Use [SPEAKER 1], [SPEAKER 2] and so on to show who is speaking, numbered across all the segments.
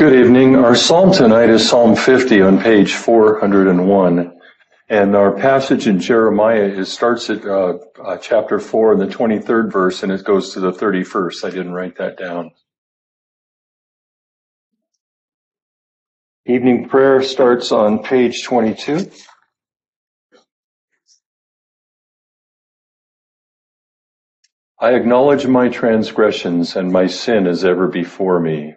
[SPEAKER 1] Good evening. Our psalm tonight is Psalm 50 on page 401. And our passage in Jeremiah it starts at uh, uh, chapter 4 and the 23rd verse and it goes to the 31st. I didn't write that down. Evening prayer starts on page 22. I acknowledge my transgressions and my sin is ever before me.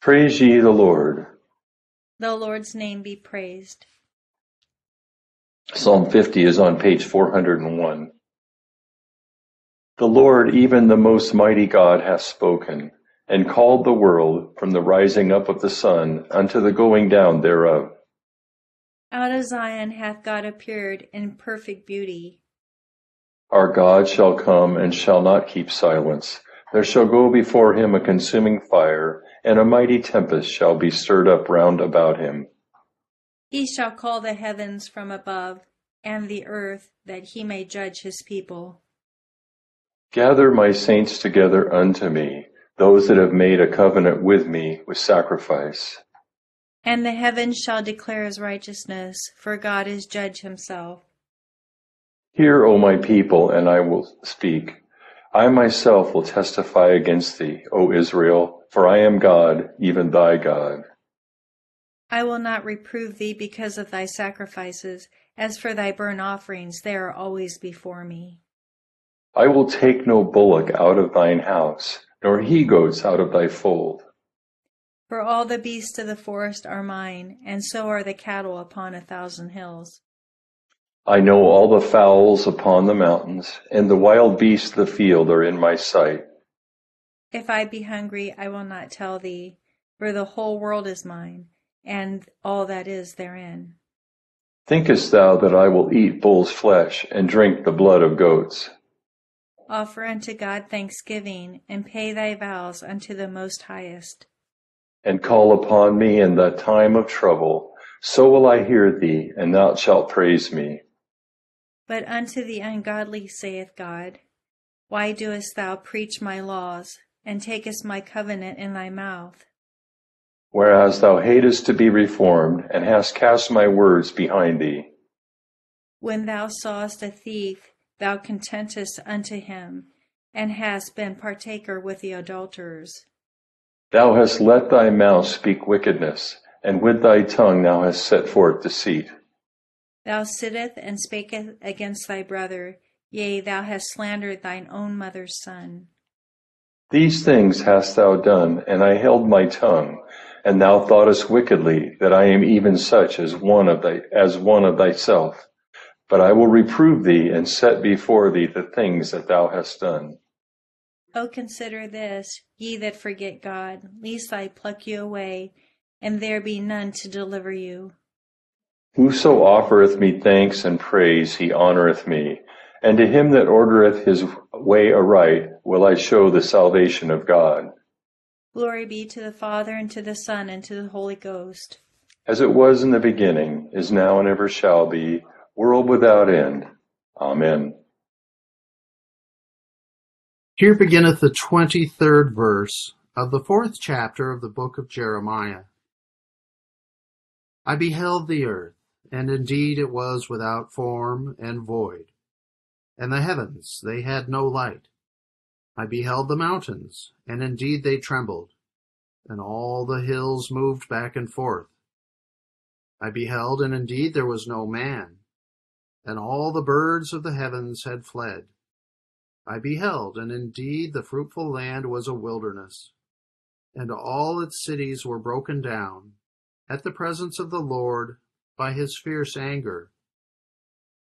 [SPEAKER 1] Praise ye the Lord.
[SPEAKER 2] The Lord's name be praised.
[SPEAKER 1] Psalm 50 is on page 401. The Lord, even the most mighty God, hath spoken, and called the world from the rising up of the sun unto the going down thereof.
[SPEAKER 2] Out of Zion hath God appeared in perfect beauty.
[SPEAKER 1] Our God shall come and shall not keep silence. There shall go before him a consuming fire, and a mighty tempest shall be stirred up round about him.
[SPEAKER 2] He shall call the heavens from above, and the earth, that he may judge his people.
[SPEAKER 1] Gather my saints together unto me, those that have made a covenant with me with sacrifice.
[SPEAKER 2] And the heavens shall declare his righteousness, for God is judge himself.
[SPEAKER 1] Hear, O my people, and I will speak. I myself will testify against thee, O Israel, for I am God, even thy God.
[SPEAKER 2] I will not reprove thee because of thy sacrifices. As for thy burnt offerings, they are always before me.
[SPEAKER 1] I will take no bullock out of thine house, nor he goats out of thy fold.
[SPEAKER 2] For all the beasts of the forest are mine, and so are the cattle upon a thousand hills.
[SPEAKER 1] I know all the fowls upon the mountains, and the wild beasts of the field are in my sight.
[SPEAKER 2] If I be hungry, I will not tell thee, for the whole world is mine, and all that is therein.
[SPEAKER 1] Thinkest thou that I will eat bull's flesh, and drink the blood of goats?
[SPEAKER 2] Offer unto God thanksgiving, and pay thy vows unto the Most Highest.
[SPEAKER 1] And call upon me in the time of trouble, so will I hear thee, and thou shalt praise me.
[SPEAKER 2] But unto the ungodly saith God, Why doest thou preach my laws, and takest my covenant in thy mouth?
[SPEAKER 1] Whereas thou hatest to be reformed, and hast cast my words behind thee.
[SPEAKER 2] When thou sawest a thief, thou contentest unto him, and hast been partaker with the adulterers.
[SPEAKER 1] Thou hast let thy mouth speak wickedness, and with thy tongue thou hast set forth deceit.
[SPEAKER 2] Thou sittest and spakest against thy brother, yea, thou hast slandered thine own mother's son.
[SPEAKER 1] These things hast thou done, and I held my tongue. and thou thoughtest wickedly that I am even such as one of thy, as one of thyself. But I will reprove thee and set before thee the things that thou hast done.
[SPEAKER 2] O consider this, ye that forget God, lest I pluck you away, and there be none to deliver you.
[SPEAKER 1] Whoso offereth me thanks and praise, he honoureth me. And to him that ordereth his way aright will I show the salvation of God.
[SPEAKER 2] Glory be to the Father, and to the Son, and to the Holy Ghost.
[SPEAKER 1] As it was in the beginning, is now, and ever shall be, world without end. Amen.
[SPEAKER 3] Here beginneth the twenty-third verse of the fourth chapter of the book of Jeremiah. I beheld the earth, and indeed it was without form and void, and the heavens, they had no light. I beheld the mountains, and indeed they trembled, and all the hills moved back and forth. I beheld, and indeed there was no man, and all the birds of the heavens had fled. I beheld, and indeed the fruitful land was a wilderness, and all its cities were broken down at the presence of the Lord by his fierce anger.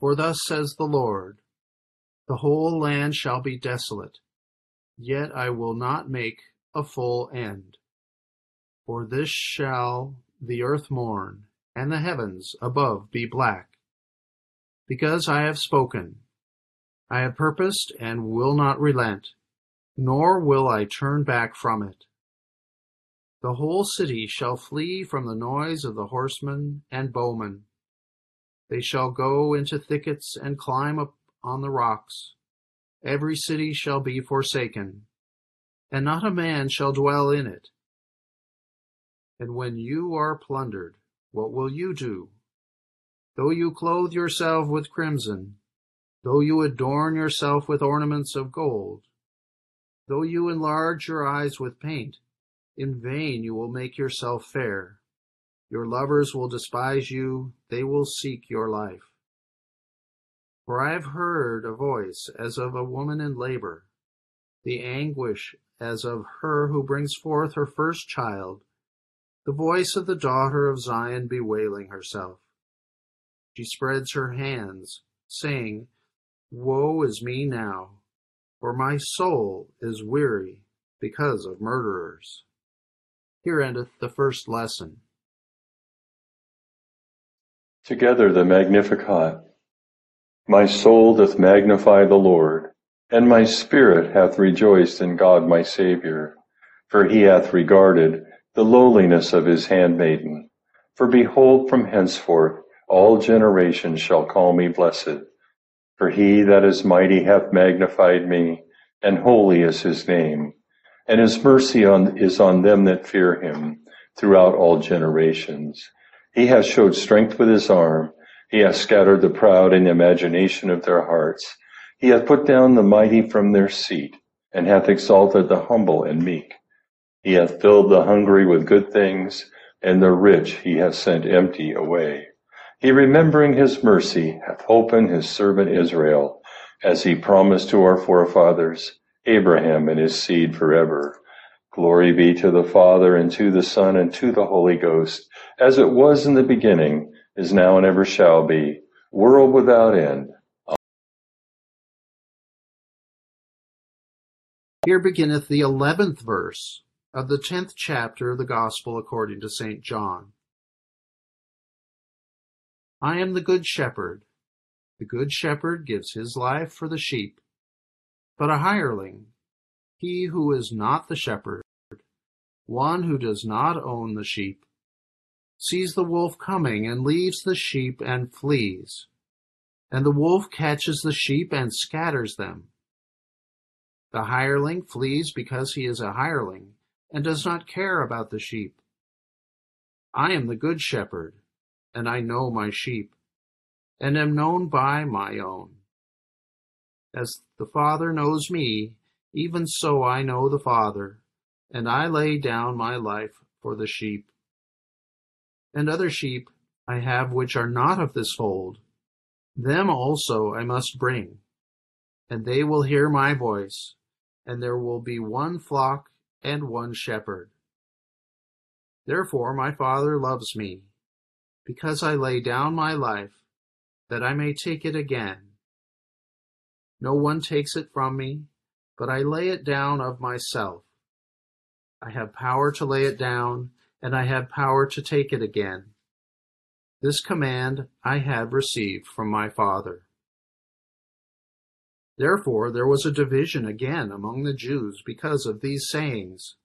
[SPEAKER 3] For thus says the Lord, The whole land shall be desolate, yet I will not make a full end. For this shall the earth mourn, and the heavens above be black. Because I have spoken, I have purposed and will not relent, nor will I turn back from it. The whole city shall flee from the noise of the horsemen and bowmen. They shall go into thickets and climb up on the rocks. Every city shall be forsaken, and not a man shall dwell in it. And when you are plundered, what will you do? Though you clothe yourself with crimson, though you adorn yourself with ornaments of gold, though you enlarge your eyes with paint, in vain you will make yourself fair. Your lovers will despise you, they will seek your life. For I have heard a voice as of a woman in labor, the anguish as of her who brings forth her first child, the voice of the daughter of Zion bewailing herself. She spreads her hands, saying, Woe is me now, for my soul is weary because of murderers. Here endeth the first lesson.
[SPEAKER 1] Together the Magnificat. My soul doth magnify the Lord, and my spirit hath rejoiced in God my Saviour, for he hath regarded the lowliness of his handmaiden. For behold, from henceforth all generations shall call me blessed. For he that is mighty hath magnified me, and holy is his name. And his mercy on, is on them that fear him throughout all generations. He hath showed strength with his arm. He hath scattered the proud in the imagination of their hearts. He hath put down the mighty from their seat, and hath exalted the humble and meek. He hath filled the hungry with good things, and the rich he hath sent empty away. He remembering his mercy hath opened his servant Israel, as he promised to our forefathers, Abraham and his seed forever. Glory be to the Father, and to the Son, and to the Holy Ghost, as it was in the beginning, is now, and ever shall be, world without end.
[SPEAKER 3] Here beginneth the eleventh verse of the tenth chapter of the Gospel according to St. John. I am the good shepherd. The good shepherd gives his life for the sheep. But a hireling, he who is not the shepherd, one who does not own the sheep, sees the wolf coming and leaves the sheep and flees. And the wolf catches the sheep and scatters them. The hireling flees because he is a hireling and does not care about the sheep. I am the good shepherd and I know my sheep, and am known by my own. As the Father knows me, even so I know the Father, and I lay down my life for the sheep. And other sheep I have which are not of this fold, them also I must bring, and they will hear my voice, and there will be one flock and one shepherd. Therefore my Father loves me, because I lay down my life, that I may take it again. No one takes it from me, but I lay it down of myself. I have power to lay it down, and I have power to take it again. This command I have received from my Father. Therefore there was a division again among the Jews because of these sayings.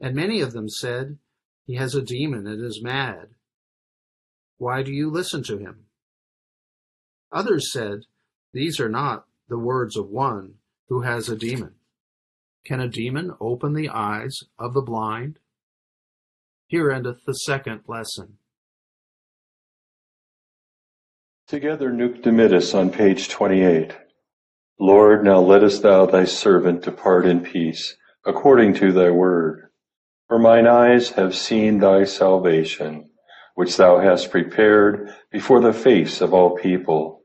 [SPEAKER 3] And many of them said, He has a demon and is mad. Why do you listen to him? Others said, These are not the words of one who has a demon. Can a demon open the eyes of the blind? Here endeth the second lesson.
[SPEAKER 1] Together Nunc Dimittis on page 28. Lord, now lettest thou thy servant depart in peace, according to thy word. For mine eyes have seen thy salvation, which thou hast prepared before the face of all people,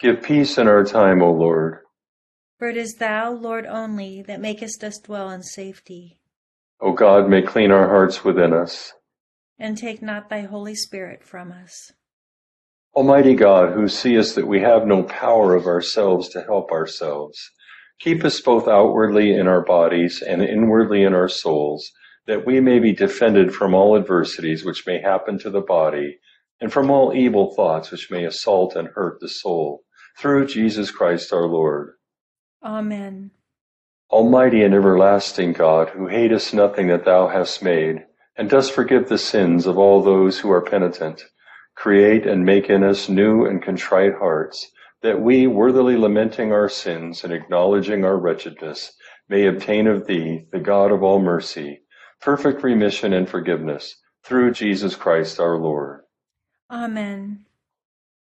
[SPEAKER 1] Give peace in our time, O Lord.
[SPEAKER 2] For it is thou, Lord only, that makest us dwell in safety.
[SPEAKER 1] O God, may clean our hearts within us
[SPEAKER 2] and take not thy Holy Spirit from us.
[SPEAKER 1] Almighty God, who seest that we have no power of ourselves to help ourselves, keep us both outwardly in our bodies and inwardly in our souls, that we may be defended from all adversities which may happen to the body, and from all evil thoughts which may assault and hurt the soul, through Jesus Christ our Lord.
[SPEAKER 2] Amen.
[SPEAKER 1] Almighty and everlasting God, who hatest nothing that thou hast made, and dost forgive the sins of all those who are penitent. Create and make in us new and contrite hearts, that we, worthily lamenting our sins and acknowledging our wretchedness, may obtain of thee, the God of all mercy, perfect remission and forgiveness, through Jesus Christ our Lord.
[SPEAKER 2] Amen.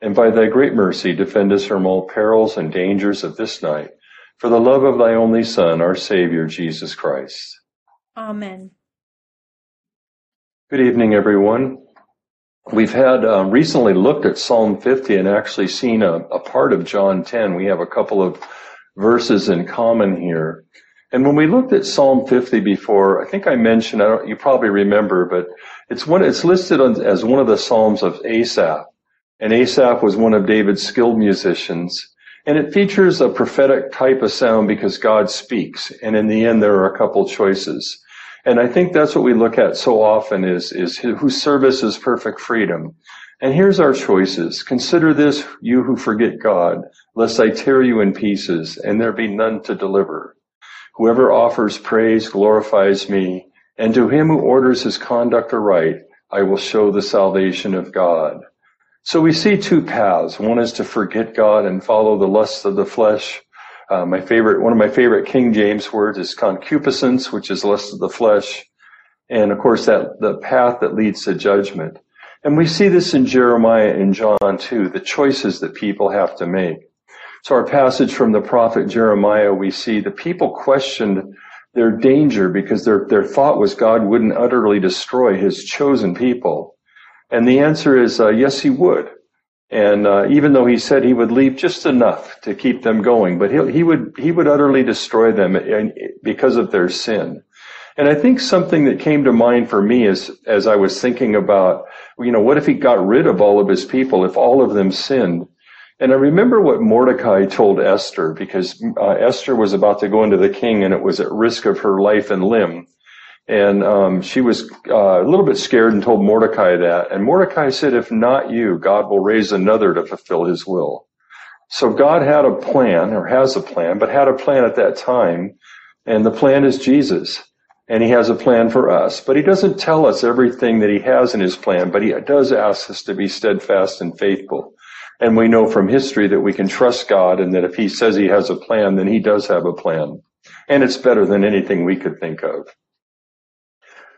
[SPEAKER 1] and by thy great mercy defend us from all perils and dangers of this night, for the love of thy only Son, our Savior, Jesus Christ.
[SPEAKER 2] Amen.
[SPEAKER 1] Good evening, everyone. We've had um, recently looked at Psalm 50 and actually seen a, a, part of John 10. We have a couple of verses in common here. And when we looked at Psalm 50 before, I think I mentioned, I you probably remember, but it's one, it's listed on, as one of the Psalms of Asaph. And Asaph was one of David's skilled musicians. And it features a prophetic type of sound because God speaks. And in the end, there are a couple choices. And I think that's what we look at so often is, is whose service is perfect freedom. And here's our choices. Consider this, you who forget God, lest I tear you in pieces and there be none to deliver. Whoever offers praise glorifies me, and to him who orders his conduct aright, I will show the salvation of God. So we see two paths. One is to forget God and follow the lusts of the flesh. Uh, my favorite, one of my favorite King James words is concupiscence, which is lust of the flesh. And of course that, the path that leads to judgment. And we see this in Jeremiah and John too, the choices that people have to make. So our passage from the prophet Jeremiah, we see the people questioned their danger because their, their thought was God wouldn't utterly destroy his chosen people. And the answer is, uh, yes, he would. And uh, even though he said he would leave just enough to keep them going, but he, he would he would utterly destroy them because of their sin. And I think something that came to mind for me is as I was thinking about, you know, what if he got rid of all of his people if all of them sinned? And I remember what Mordecai told Esther because uh, Esther was about to go into the king and it was at risk of her life and limb. And um, she was uh, a little bit scared and told Mordecai that. And Mordecai said, if not you, God will raise another to fulfill his will. So God had a plan, or has a plan, but had a plan at that time. And the plan is Jesus. And he has a plan for us. But he doesn't tell us everything that he has in his plan, but he does ask us to be steadfast and faithful. And we know from history that we can trust God and that if he says he has a plan, then he does have a plan. And it's better than anything we could think of.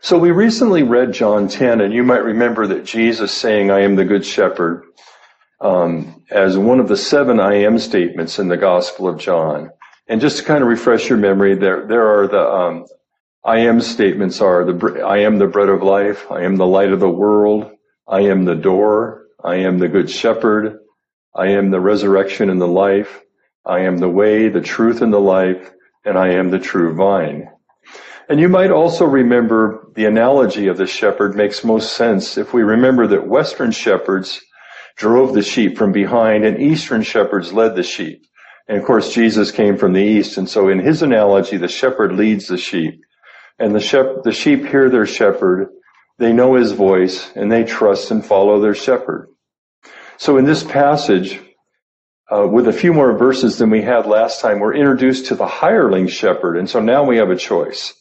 [SPEAKER 1] So we recently read John 10, and you might remember that Jesus saying, I am the good shepherd, um, as one of the seven I am statements in the Gospel of John. And just to kind of refresh your memory, there, there are the, um, I am statements are the, I am the bread of life. I am the light of the world. I am the door. I am the good shepherd. I am the resurrection and the life. I am the way, the truth, and the life. And I am the true vine. And you might also remember the analogy of the shepherd makes most sense if we remember that Western shepherds drove the sheep from behind and Eastern shepherds led the sheep. And of course, Jesus came from the East. And so in his analogy, the shepherd leads the sheep and the, shep- the sheep hear their shepherd. They know his voice and they trust and follow their shepherd. So in this passage, uh, with a few more verses than we had last time, we're introduced to the hireling shepherd. And so now we have a choice.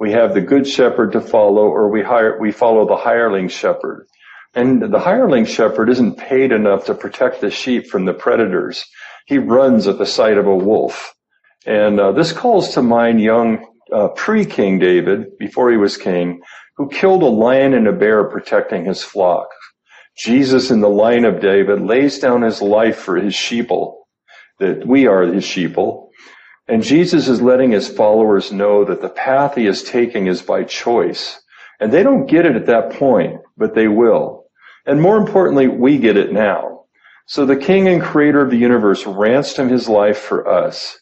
[SPEAKER 1] We have the good shepherd to follow, or we hire, we follow the hireling shepherd. And the hireling shepherd isn't paid enough to protect the sheep from the predators. He runs at the sight of a wolf. And uh, this calls to mind young uh, pre-King David, before he was king, who killed a lion and a bear protecting his flock. Jesus in the line of David lays down his life for his sheeple, that we are his sheeple, and Jesus is letting his followers know that the path he is taking is by choice. And they don't get it at that point, but they will. And more importantly, we get it now. So the king and creator of the universe ransomed his life for us.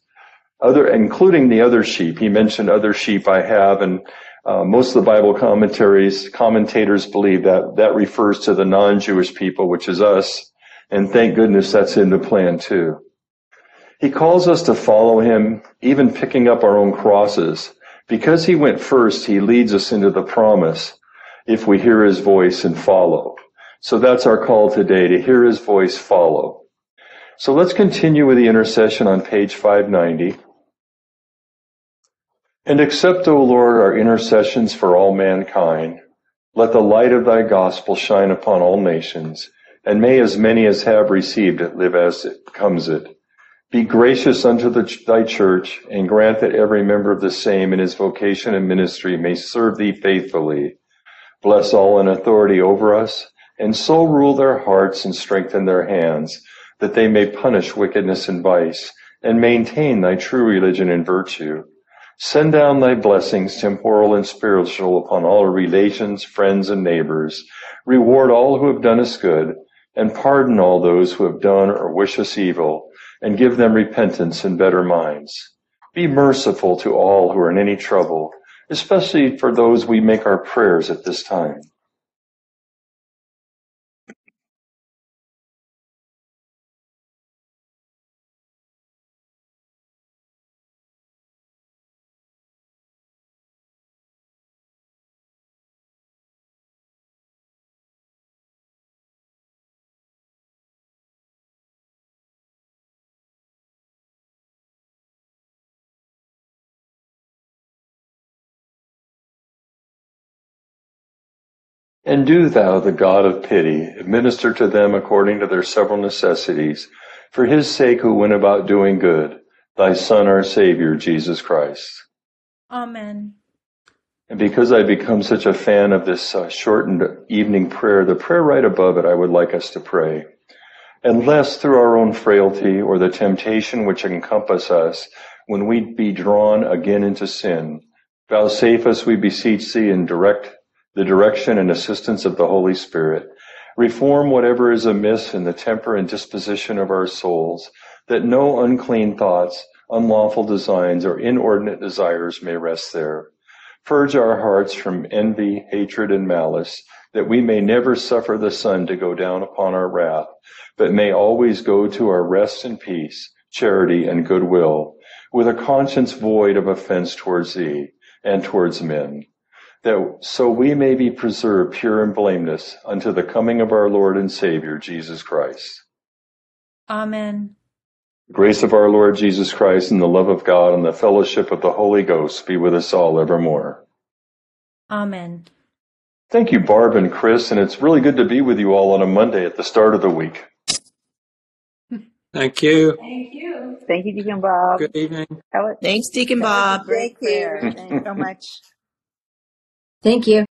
[SPEAKER 1] Other, including the other sheep. He mentioned other sheep I have and uh, most of the Bible commentaries, commentators believe that that refers to the non-Jewish people, which is us. And thank goodness that's in the plan too. He calls us to follow him, even picking up our own crosses. Because he went first, he leads us into the promise if we hear his voice and follow. So that's our call today, to hear his voice, follow. So let's continue with the intercession on page 590. And accept, O Lord, our intercessions for all mankind. Let the light of thy gospel shine upon all nations, and may as many as have received it live as it comes it. Be gracious unto the, thy church, and grant that every member of the same in his vocation and ministry may serve thee faithfully. Bless all in authority over us, and so rule their hearts and strengthen their hands, that they may punish wickedness and vice, and maintain thy true religion and virtue. Send down thy blessings, temporal and spiritual, upon all our relations, friends, and neighbors. Reward all who have done us good, and pardon all those who have done or wish us evil and give them repentance and better minds. Be merciful to all who are in any trouble, especially for those we make our prayers at this time. And do thou, the God of pity, administer to them according to their several necessities, for his sake who went about doing good, thy Son, our Savior, Jesus Christ.
[SPEAKER 2] Amen.
[SPEAKER 1] And because I've become such a fan of this uh, shortened evening prayer, the prayer right above it, I would like us to pray. Unless through our own frailty or the temptation which encompass us, when we be drawn again into sin, vouchsafe us, we beseech thee, and direct the direction and assistance of the Holy Spirit. Reform whatever is amiss in the temper and disposition of our souls, that no unclean thoughts, unlawful designs, or inordinate desires may rest there. Purge our hearts from envy, hatred, and malice, that we may never suffer the sun to go down upon our wrath, but may always go to our rest and peace, charity, and goodwill, with a conscience void of offense towards thee and towards men that so we may be preserved pure and blameless unto the coming of our Lord and Savior, Jesus Christ.
[SPEAKER 2] Amen.
[SPEAKER 1] The grace of our Lord Jesus Christ and the love of God and the fellowship of the Holy Ghost be with us all evermore.
[SPEAKER 2] Amen.
[SPEAKER 1] Thank you, Barb and Chris, and it's really good to be with you all on a Monday at the start of the week.
[SPEAKER 4] Thank you.
[SPEAKER 5] Thank you, Thank you, Deacon Bob.
[SPEAKER 4] Good evening.
[SPEAKER 6] Thanks, Deacon
[SPEAKER 5] that
[SPEAKER 6] Bob.
[SPEAKER 5] great
[SPEAKER 7] Thank you.
[SPEAKER 5] Thanks so much.
[SPEAKER 7] Thank you.